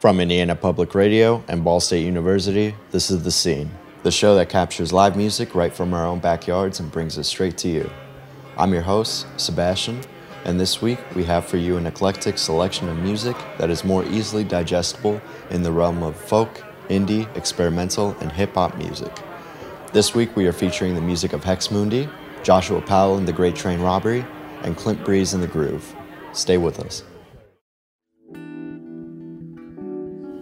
From Indiana Public Radio and Ball State University, this is The Scene, the show that captures live music right from our own backyards and brings it straight to you. I'm your host, Sebastian, and this week we have for you an eclectic selection of music that is more easily digestible in the realm of folk, indie, experimental, and hip hop music. This week we are featuring the music of Hex Mundi, Joshua Powell and the Great Train Robbery, and Clint Breeze in the Groove. Stay with us.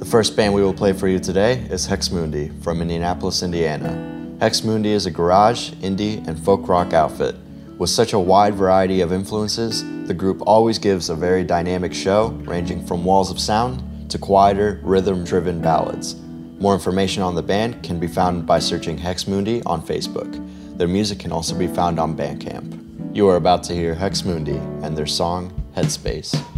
First band we will play for you today is Hex Mundi from Indianapolis, Indiana. Hex Mundi is a garage, indie, and folk rock outfit. With such a wide variety of influences, the group always gives a very dynamic show, ranging from walls of sound to quieter, rhythm driven ballads. More information on the band can be found by searching Hex Mundi on Facebook. Their music can also be found on Bandcamp. You are about to hear Hex Mundi and their song Headspace.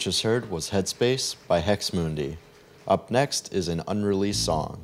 Just heard was Headspace by Hex Mundi. Up next is an unreleased song.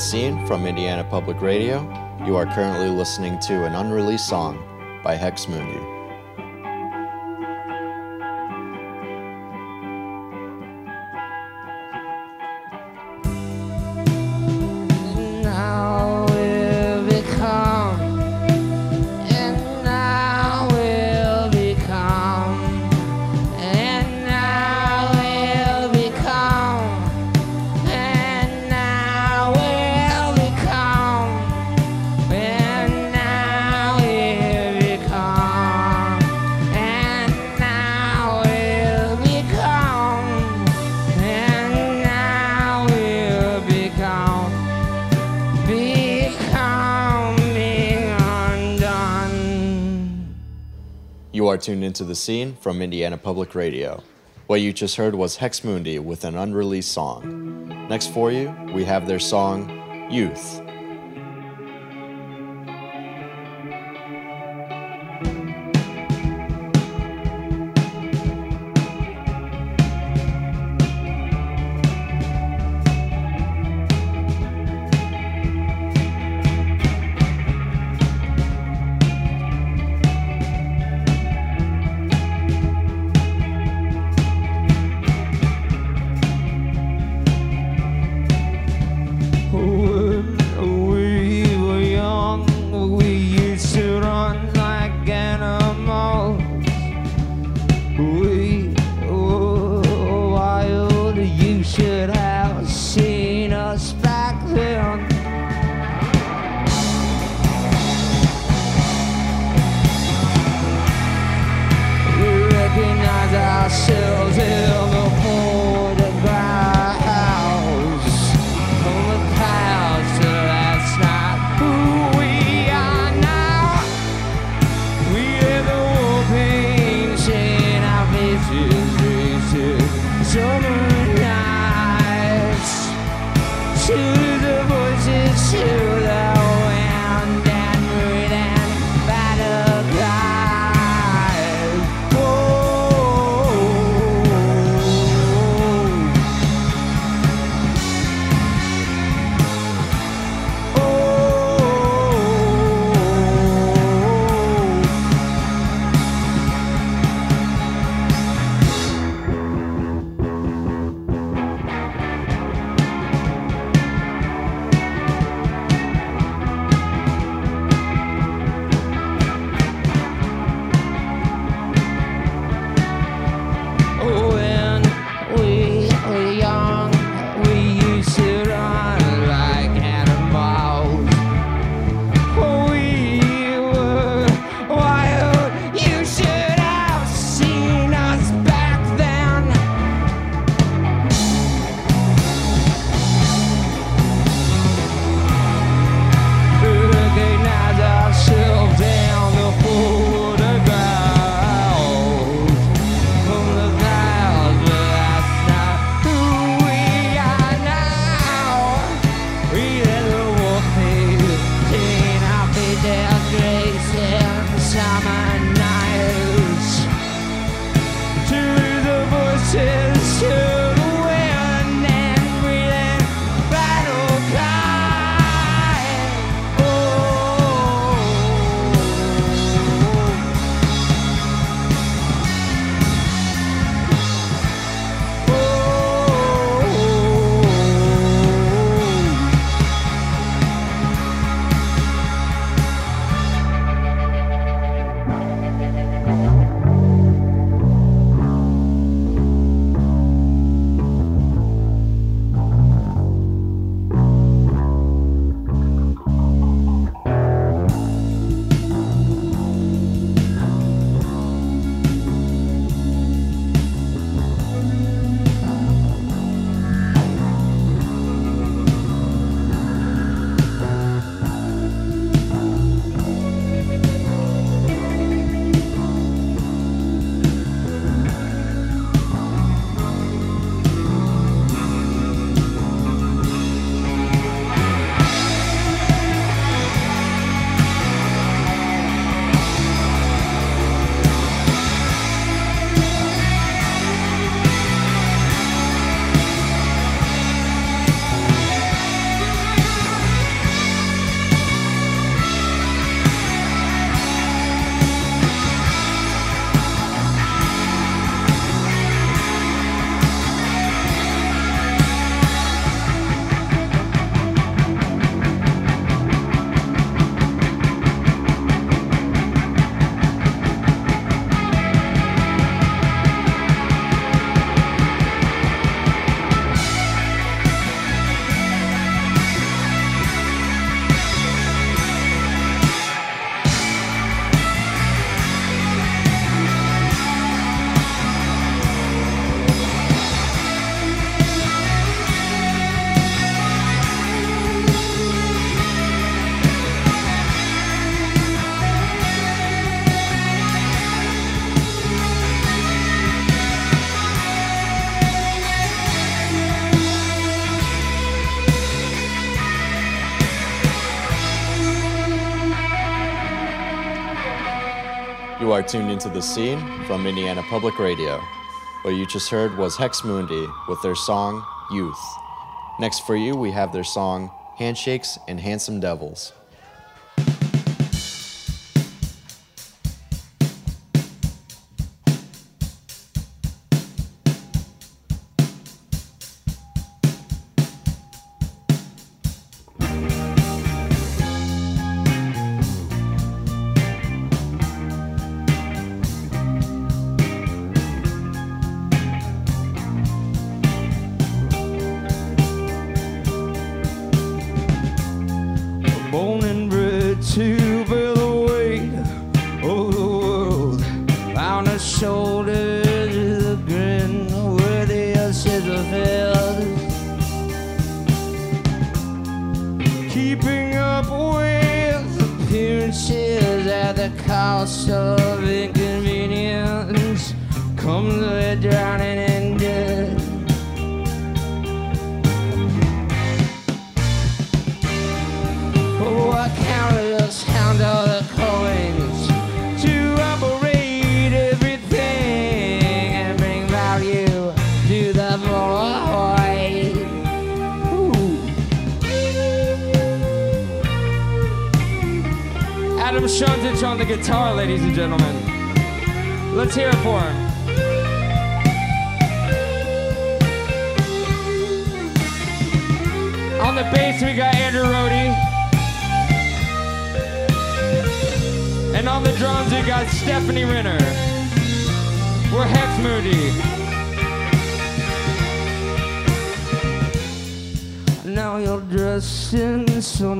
Scene from Indiana Public Radio. You are currently listening to an unreleased song by Hex Mundi. Are tuned into the scene from Indiana Public Radio. What you just heard was Hex Mundi with an unreleased song. Next for you, we have their song Youth. Tuned into the scene from Indiana Public Radio. What you just heard was Hex Mundi with their song Youth. Next for you, we have their song Handshakes and Handsome Devils.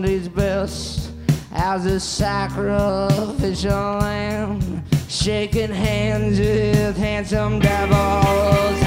Sunday's best as a sacrificial lamb, shaking hands with handsome devils.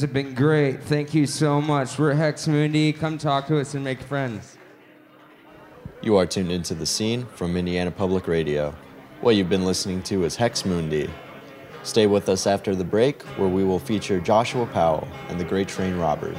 Guys have been great. Thank you so much. We're Hex Mundi. Come talk to us and make friends. You are tuned into the scene from Indiana Public Radio. What you've been listening to is Hex Mundi. Stay with us after the break, where we will feature Joshua Powell and the Great Train Robbery.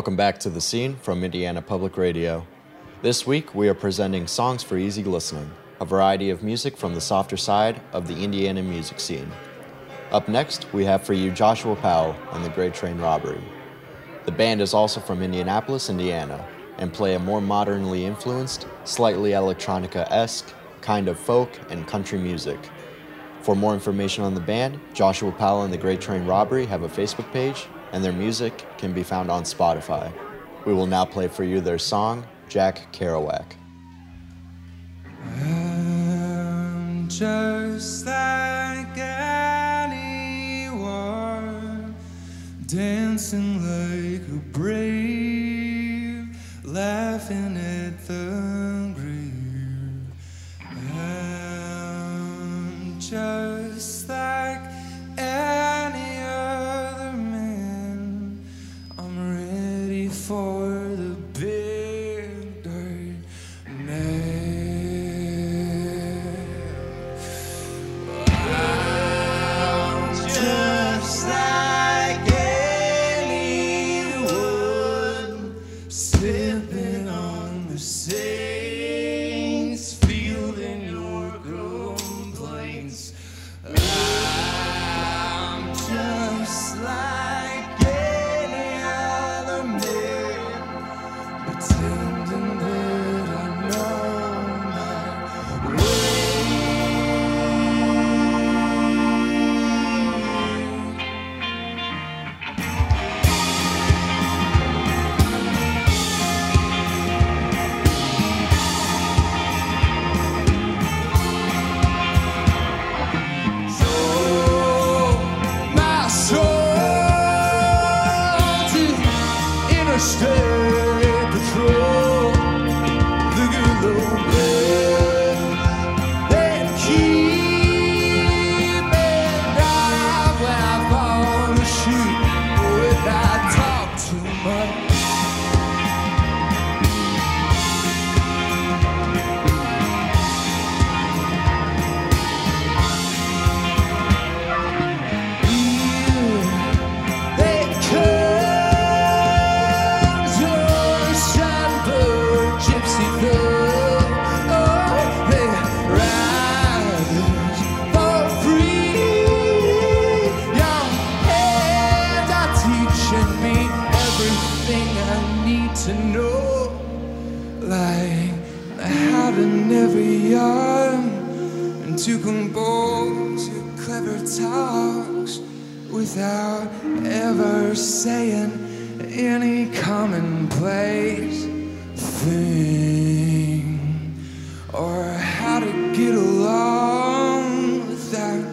Welcome back to the scene from Indiana Public Radio. This week we are presenting Songs for Easy Listening, a variety of music from the softer side of the Indiana music scene. Up next, we have for you Joshua Powell and the Great Train Robbery. The band is also from Indianapolis, Indiana, and play a more modernly influenced, slightly electronica esque kind of folk and country music. For more information on the band, Joshua Powell and the Great Train Robbery have a Facebook page, and their music can be found on Spotify. We will now play for you their song, Jack Kerouac. I'm just like anyone, dancing like a brave, laughing at the grave. I'm just like for the big to compose your clever talks without ever saying any commonplace thing or how to get along without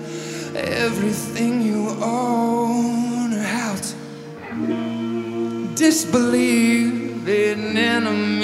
everything you own or how to disbelieve in enemy.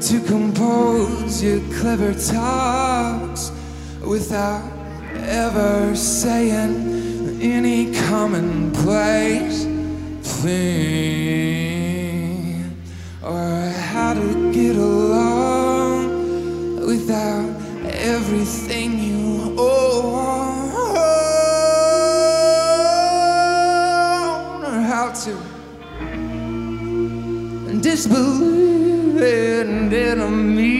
To compose your clever talks without ever saying any commonplace thing. Or how to get along without everything you own. Or how to disbelieve in enemy. my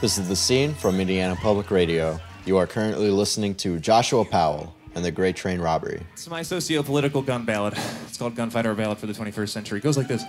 This is The Scene from Indiana Public Radio. You are currently listening to Joshua Powell and the Great Train Robbery. It's my socio political gun ballad. It's called Gunfighter Ballad for the 21st Century. It goes like this.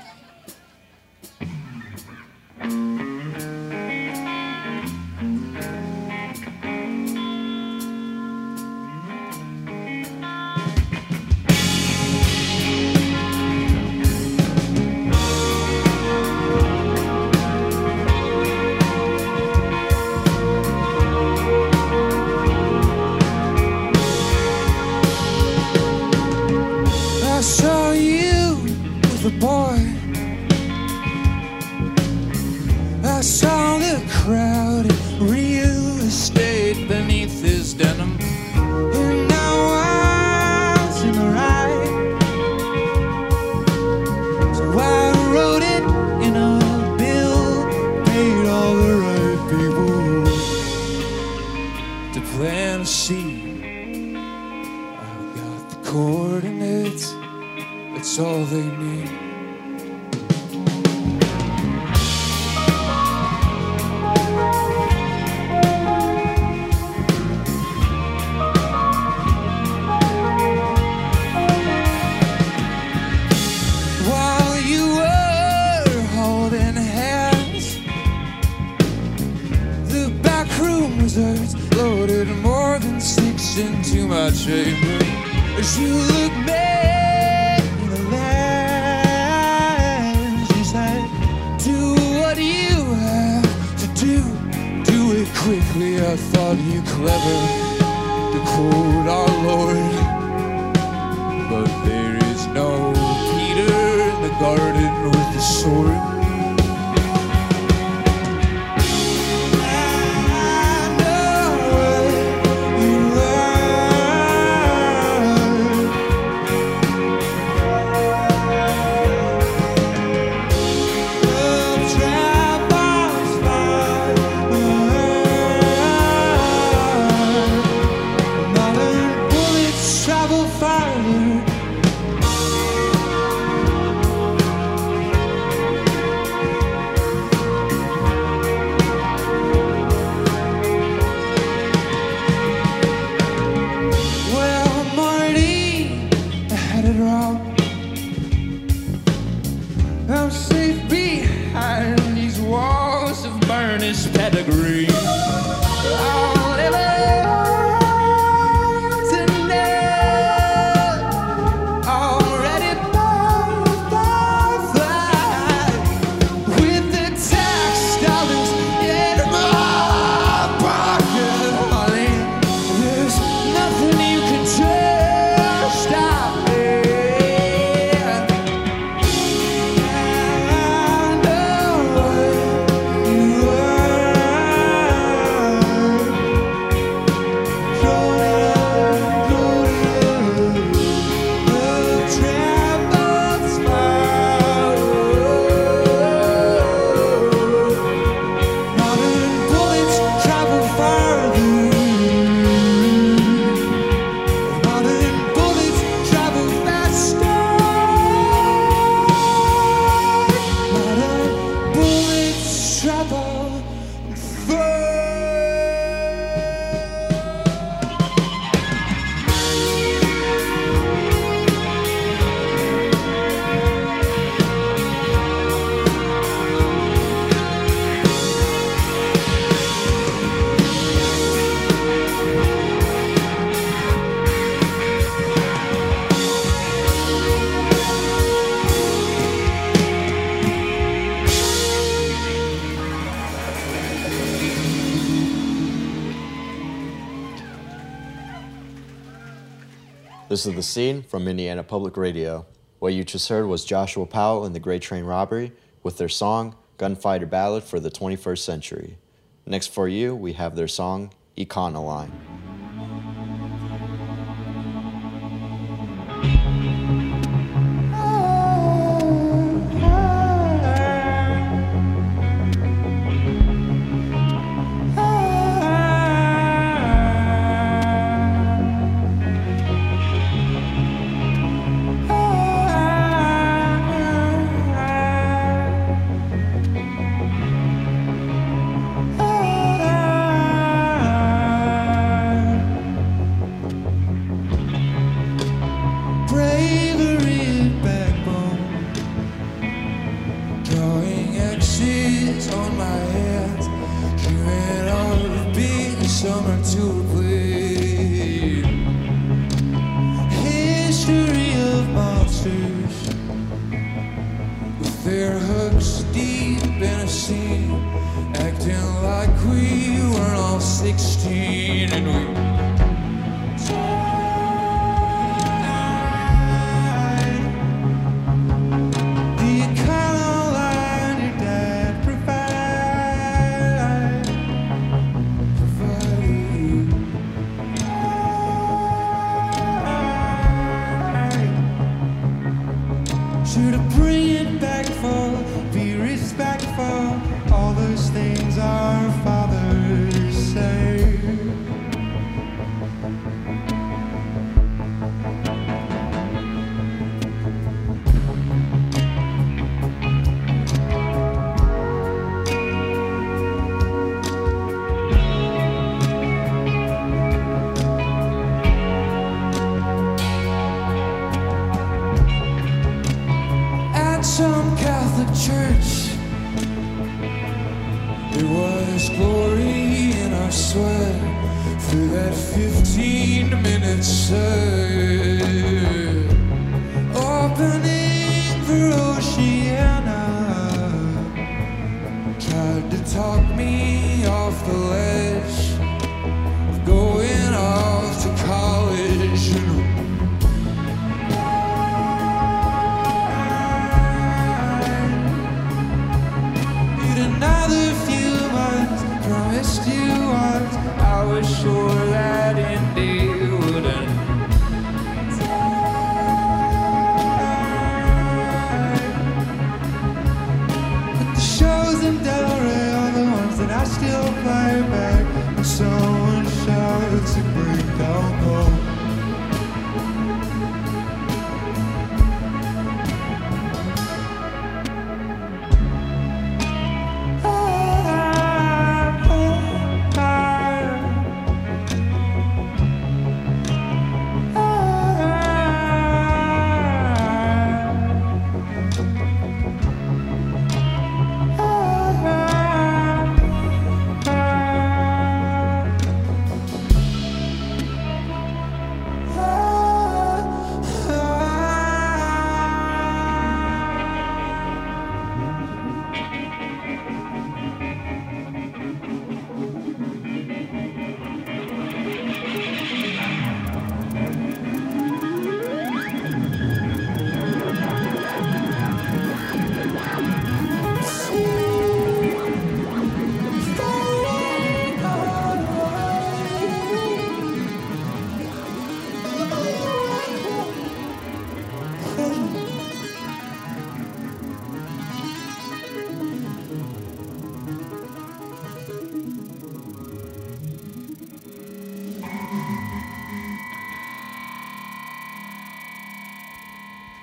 This is The Scene from Indiana Public Radio. What you just heard was Joshua Powell and the Great Train Robbery with their song Gunfighter Ballad for the 21st Century. Next for you, we have their song Econoline.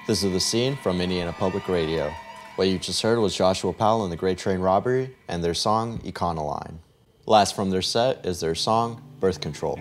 This is The Scene from Indiana Public Radio. What you just heard was Joshua Powell and the Great Train Robbery and their song Econoline. Last from their set is their song Birth Control.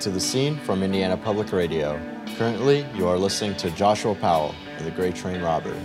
To The Scene from Indiana Public Radio. Currently, you are listening to Joshua Powell the Great Train Robbery.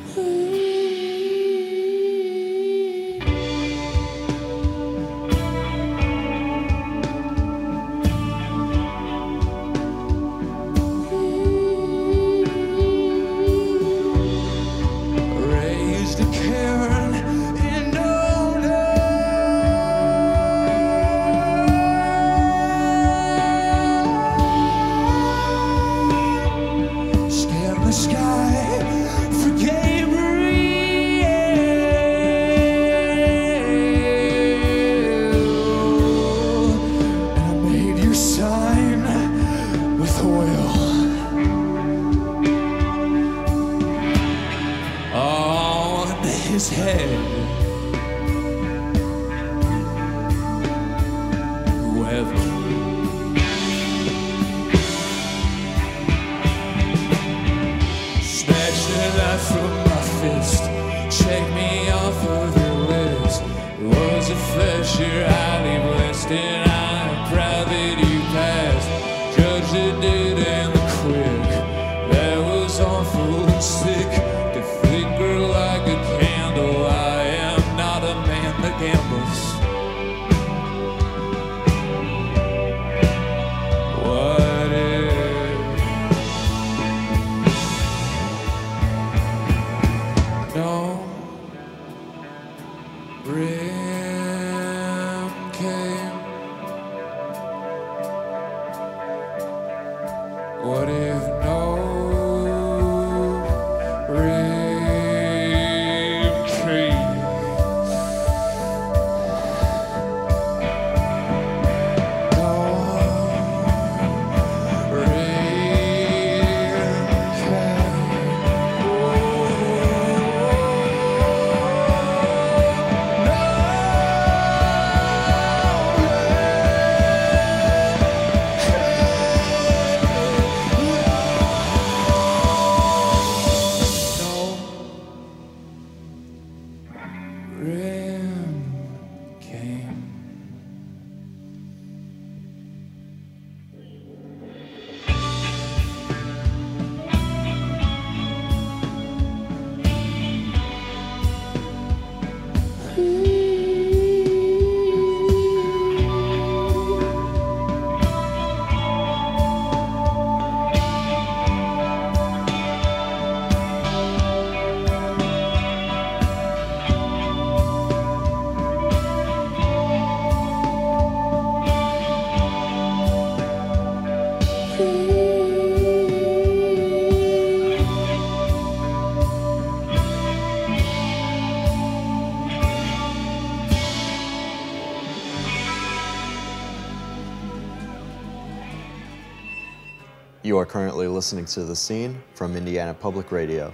Currently listening to The Scene from Indiana Public Radio.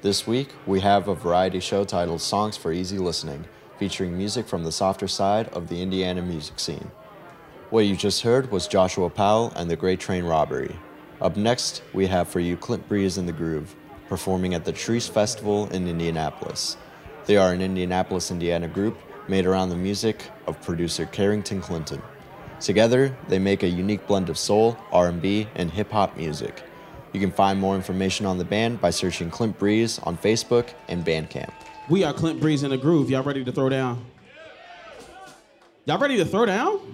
This week, we have a variety show titled Songs for Easy Listening, featuring music from the softer side of the Indiana music scene. What you just heard was Joshua Powell and the Great Train Robbery. Up next, we have for you Clint Breeze and the Groove, performing at the Trees Festival in Indianapolis. They are an Indianapolis, Indiana group made around the music of producer Carrington Clinton. Together, they make a unique blend of soul, R&B, and hip-hop music. You can find more information on the band by searching Clint Breeze on Facebook and Bandcamp. We are Clint Breeze in the groove. Y'all ready to throw down? Y'all ready to throw down? All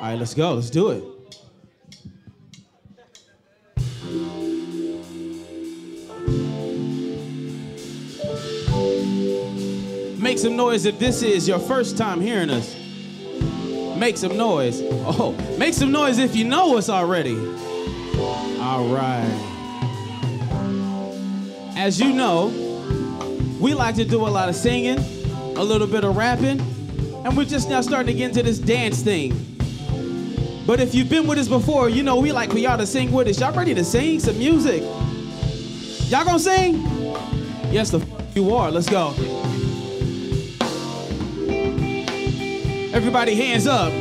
right, let's go. Let's do it. Make some noise if this is your first time hearing us. Make some noise. Oh, make some noise if you know us already. All right. As you know, we like to do a lot of singing, a little bit of rapping, and we're just now starting to get into this dance thing. But if you've been with us before, you know we like for y'all to sing with us. Y'all ready to sing some music? Y'all gonna sing? Yes, the f- you are. Let's go. Everybody, hands up.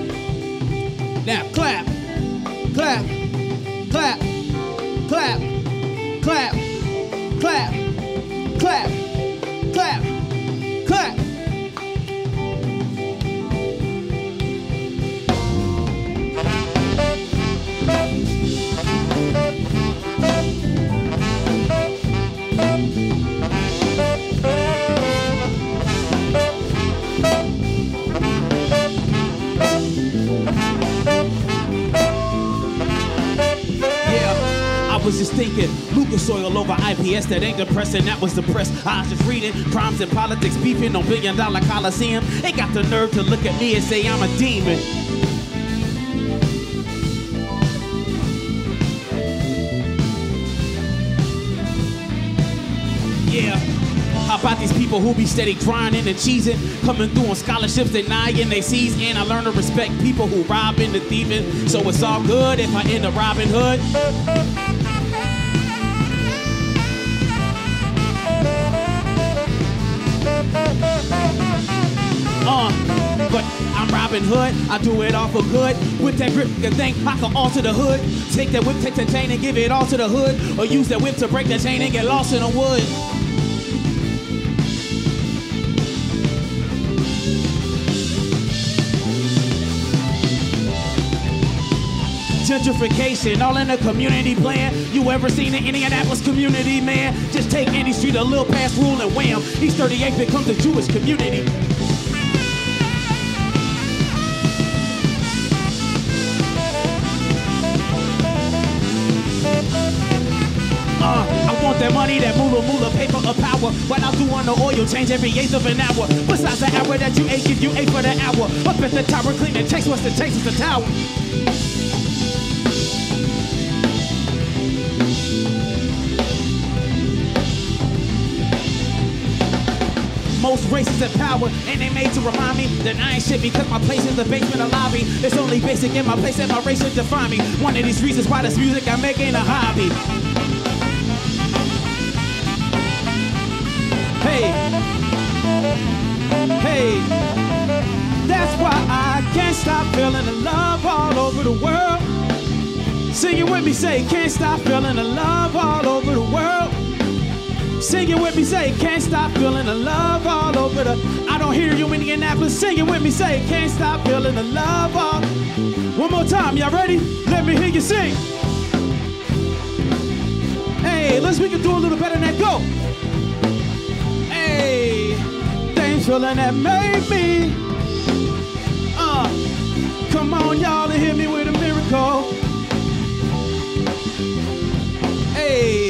Now, clap, clap, clap, clap, clap, clap, clap, clap, just thinking, Lucas oil over IPS, that ain't depressing, that was depressed. I was just reading crimes and politics, beefing on billion dollar coliseum. They got the nerve to look at me and say I'm a demon. Yeah. How about these people who be steady grinding and cheesing, coming through on scholarships, denying they seize, and I learn to respect people who robbing and thieving. So it's all good if I end up Robin Hood. But I'm Robin Hood. I do it all for good. With that grip, you think I can alter the hood. Take that whip, take the chain, and give it all to the hood. Or use that whip to break the chain and get lost in the woods. Gentrification, all in the community plan. You ever seen an Indianapolis community, man? Just take any street, a little past rule, and wham, East 38 becomes a Jewish community. Power. What I'll do on the oil change every eighth of an hour. Besides the hour that you ate, give you eight for the hour. Up at the tower, cleaning chase what's the chase is the tower. Most races in power, and they made to remind me that I ain't shit because my place is the basement or lobby. It's only basic in my place and my race should define me. One of these reasons why this music I make ain't a hobby. Hey, that's why I can't stop feeling the love all over the world. Sing it with me, say, can't stop feeling the love all over the world. Sing it with me, say, can't stop feeling the love all over the. I don't hear you, in Indianapolis. Sing it with me, say, can't stop feeling the love all. One more time, y'all ready? Let me hear you sing. Hey, let's we can do a little better than that. Go. Feeling that made me. Uh, come on, y'all, and hit me with a miracle. Hey.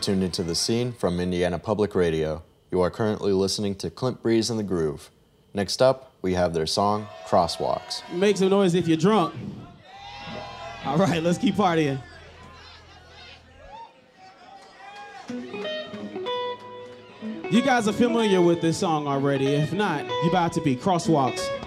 Tuned into the scene from Indiana Public Radio. You are currently listening to Clint Breeze and the Groove. Next up, we have their song Crosswalks. Make some noise if you're drunk. All right, let's keep partying. You guys are familiar with this song already. If not, you're about to be Crosswalks.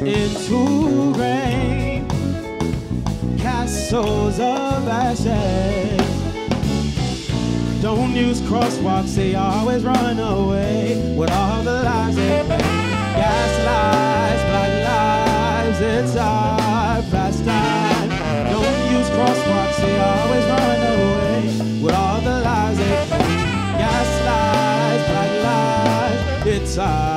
Into rain, castles of ashes. Don't use crosswalks, they always run away with all the lies they make. Gas lies, black lives, it's our pastime. Don't use crosswalks, they always run away with all the lies they make. Gas lies, black lives, it's our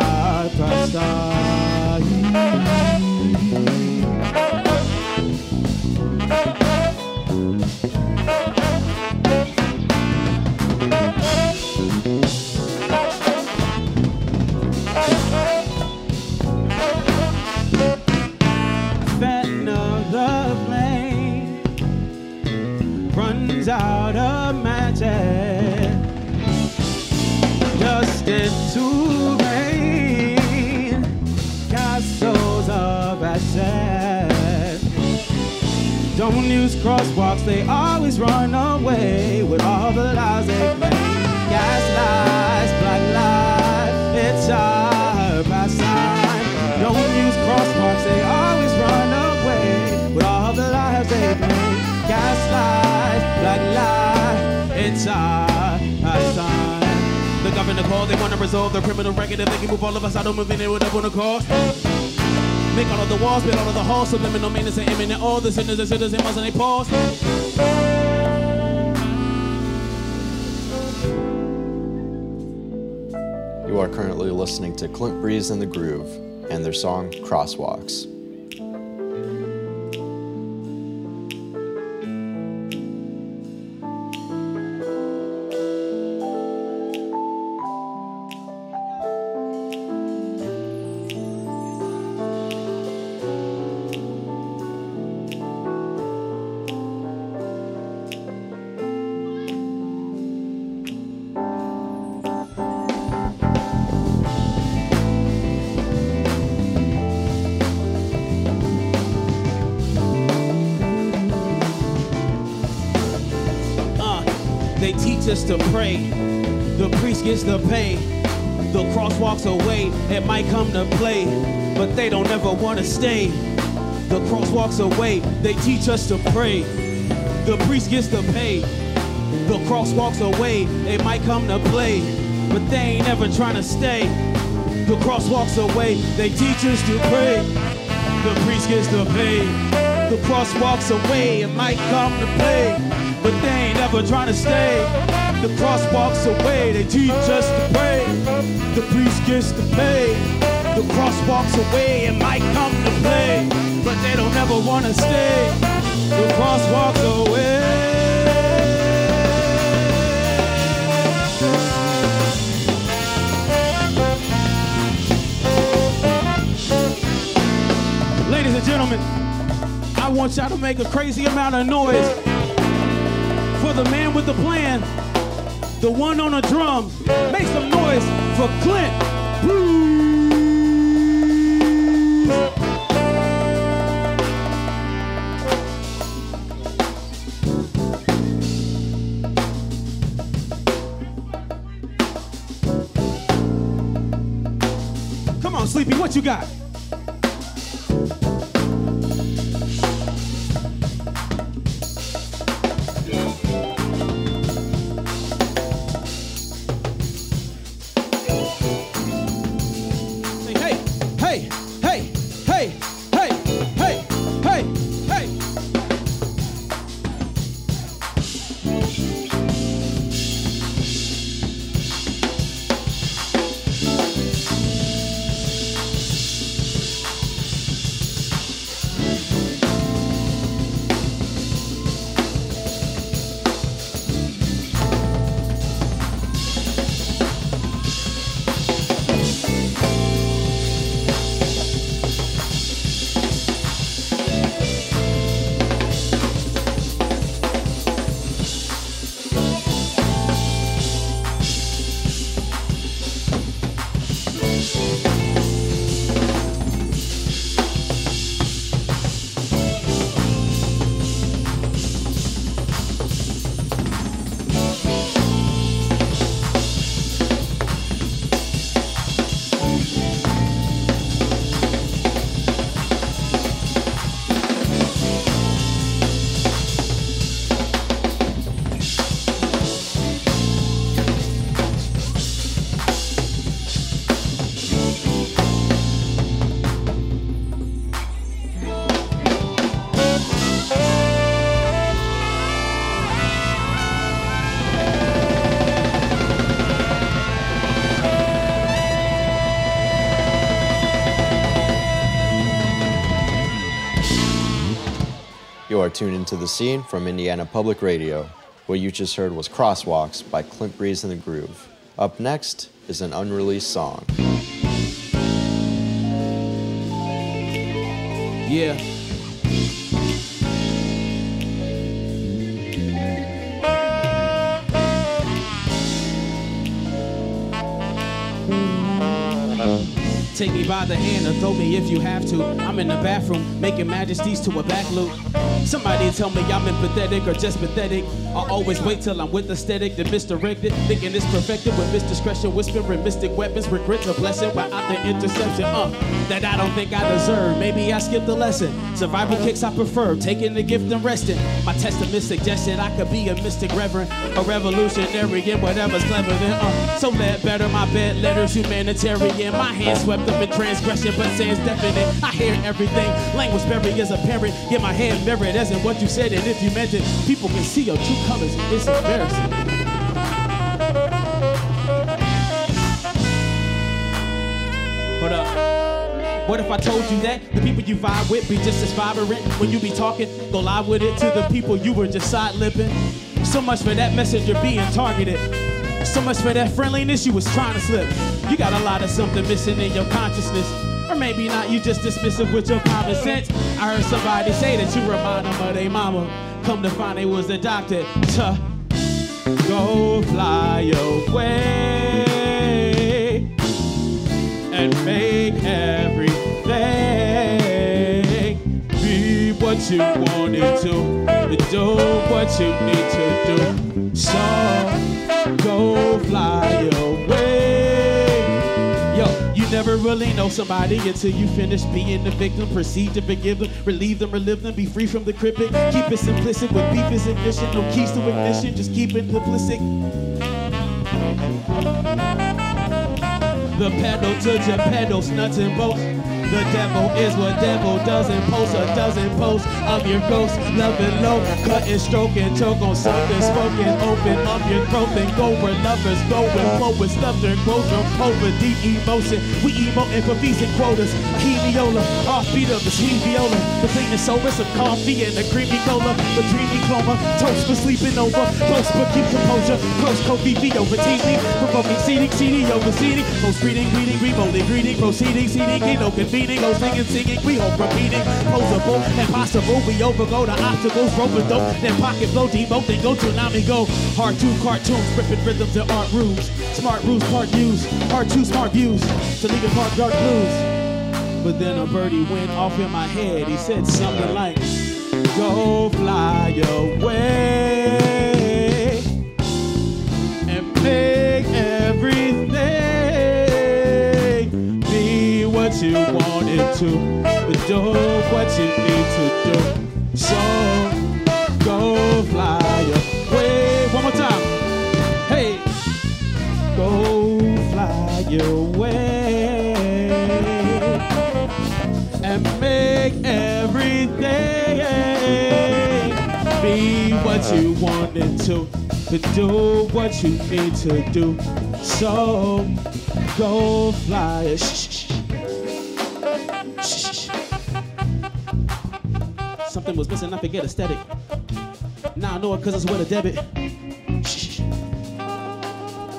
crosswalks they always run away with all the lies they make gas lies black lies it's our pastime don't use crosswalks they always run away with all the lies they make gas lies black lies it's our pastime the governor called, they wanna resolve the criminal record. If they can move all of us out of moving, it would have gonna cost. Make all of the walls, build all of the halls, subliminal and imminent. All the sinners and sinners and and they pause. You are currently listening to Clint Breeze and the Groove and their song Crosswalks. To pray. The priest gets the pay. The cross walks away. It might come to play, but they don't ever want to stay. The cross walks away. They teach us to pray. The priest gets the pay. The cross walks away. It might come to play, but they ain't ever trying to stay. The cross walks away. They teach us to pray. The priest gets the pay. The cross walks away. It might come to play, but they ain't ever trying to stay. The cross walks away. They teach us to pray. The priest gets to pay. The cross walks away. It might come to play, but they don't ever want to stay. The cross walks away. Ladies and gentlemen, I want y'all to make a crazy amount of noise for the man with the plan, the one on the drums. Make some noise for Clint. Tuned into the scene from Indiana Public Radio. What you just heard was Crosswalks by Clint Breeze and the Groove. Up next is an unreleased song. Yeah. Take me by the hand or throw me if you have to. I'm in the bathroom making majesties to a back loop. Somebody tell me I'm empathetic or just pathetic. I always wait till I'm with aesthetic, then misdirected. Thinking it's perfected with misdiscretion, whispering mystic weapons. Regret's a blessing without the interception. Uh, that I don't think I deserve. Maybe I skipped the lesson. Survival kicks I prefer. Taking the gift and resting. My testament suggested I could be a mystic reverend, a revolutionary, and whatever's clever than uh. So let better my bed letters, humanitarian. My hands swept up in transgression, but sans definite. I hear everything. Language barriers apparent. Get my head buried as in what you said, and if you meant it, people can see your true colors. It's embarrassing. Hold up. What if I told you that the people you vibe with be just as vibrant when you be talking? Go live with it to the people you were just side lipping. So much for that messenger being targeted. So much for that friendliness you was trying to slip. You got a lot of something missing in your consciousness. Maybe not, you just dismissive with your common sense. I heard somebody say that you remind them of their mama. Come to find they was adopted. To go fly away and make everything be what you wanted to. Do what you need to do. So go fly away. Never really know somebody until you finish being the victim. Proceed to forgive them, relieve them, relive them, be free from the cryptic. Keep it simplistic with beef is ignition, no keys to ignition, just keep it simplistic. The pedal to your pedals, nuts and bolts. The devil is what devil doesn't post or doesn't post of your ghost. Loving low, cutting, stroking, choke on something spoken. Open up your throat and go where lovers go and flow with stuff grows from over deep emotion. We emoting for fees and quotas. A heliola, offbeat of the sweet viola. The thing is sober, some coffee and a creamy cola. The dreamy coma, toast for sleeping over. Close but keep composure. Close Kobe V over TV. Provoking seating, CD over seating. Most reading, greeting, remotely greeting. Proceeding, seating, no convening. Go singing, singing. We hope repeating. Posable, impossible. We overgo the obstacles. Roving dope. Then pocket flow, demote. Then go tsunami go. Hard to cartoons. Ripping rhythms and art rules. Smart rules, part use. Hard to smart views. To leave it part dark blues. But then a birdie went off in my head. He said something like, Go fly away and make everything you wanted to, but do what you need to do. So go fly away. One more time. Hey, go fly away and make everything be what you wanted to, but do what you need to do. So go fly. Shh, was missing, I forget aesthetic. Now I know it cause it's with a debit.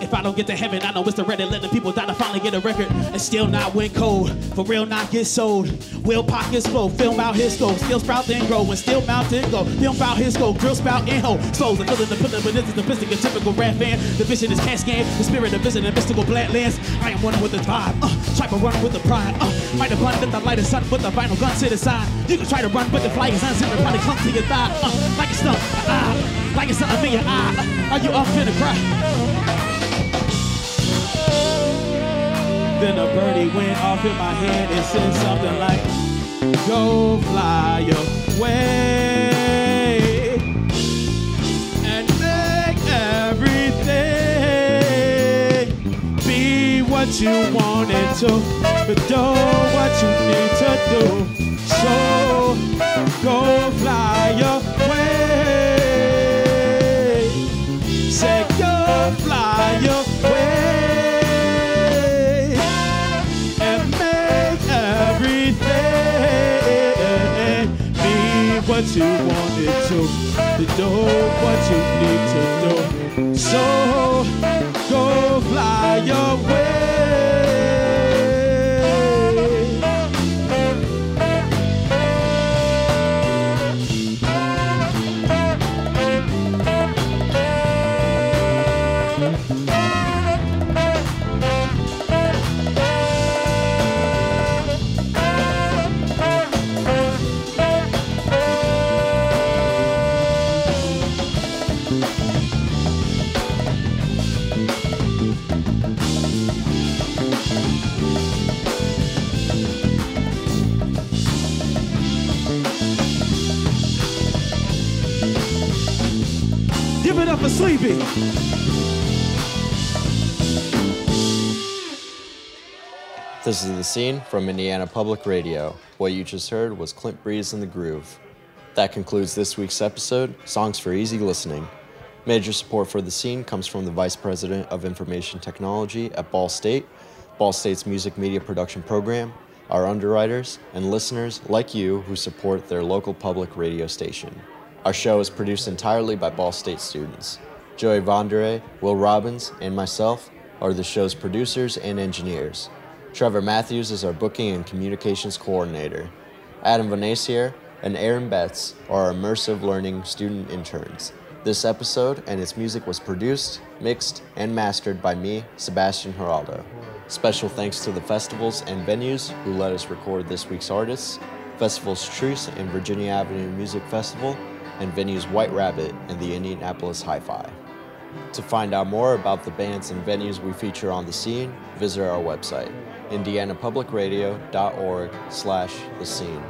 If I don't get to heaven, I know it's the Reddit letting people die to finally get a record and still not win cold. For real, not get sold. Will pockets flow, film out his goal. Still sprout then grow and still mount and go. Film out his goal, grill spout and hoe. Souls the filling, the putting, but this is the mystic, a typical rap fan. The vision is cascade, the spirit of vision and mystical lands. I am one with the vibe, uh, try to run with the pride. Uh, might have with the light of sun, with the vinyl gun to the side. You can try to run, but the fly is unzipped, probably clump to your thigh. Uh, like it's stuff, ah, like it's something in your eye. Uh, are you up finna cry? Then a birdie went off in my head and said something like, Go fly away what you wanted to, but do what you need to do. So go fly away. Say go fly away and make everything be what you want needed to, to do what you need to do. So go fly your Sleepy. This is the scene from Indiana Public Radio. What you just heard was Clint Breeze in the Groove. That concludes this week's episode, Songs for Easy Listening. Major support for the scene comes from the Vice President of Information Technology at Ball State, Ball State's music media production program, our underwriters, and listeners like you who support their local public radio station. Our show is produced entirely by Ball State students. Joey Vondere, Will Robbins, and myself are the show's producers and engineers. Trevor Matthews is our booking and communications coordinator. Adam Vanasier and Aaron Betts are our immersive learning student interns. This episode and its music was produced, mixed, and mastered by me, Sebastian Giraldo. Special thanks to the festivals and venues who let us record this week's artists Festivals Truce and Virginia Avenue Music Festival, and venues White Rabbit and the Indianapolis Hi Fi. To find out more about the bands and venues we feature on the scene, visit our website, indianapublicradio.org slash the scene,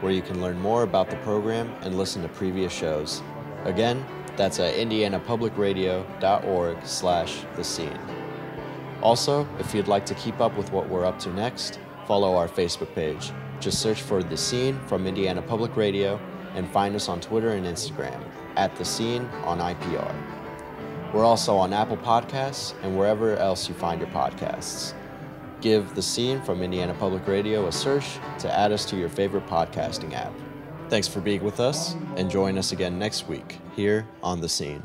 where you can learn more about the program and listen to previous shows. Again, that's at indianapublicradio.org slash the scene. Also, if you'd like to keep up with what we're up to next, follow our Facebook page. Just search for The Scene from Indiana Public Radio and find us on Twitter and Instagram at The Scene on IPR. We're also on Apple Podcasts and wherever else you find your podcasts. Give The Scene from Indiana Public Radio a search to add us to your favorite podcasting app. Thanks for being with us and join us again next week here on The Scene.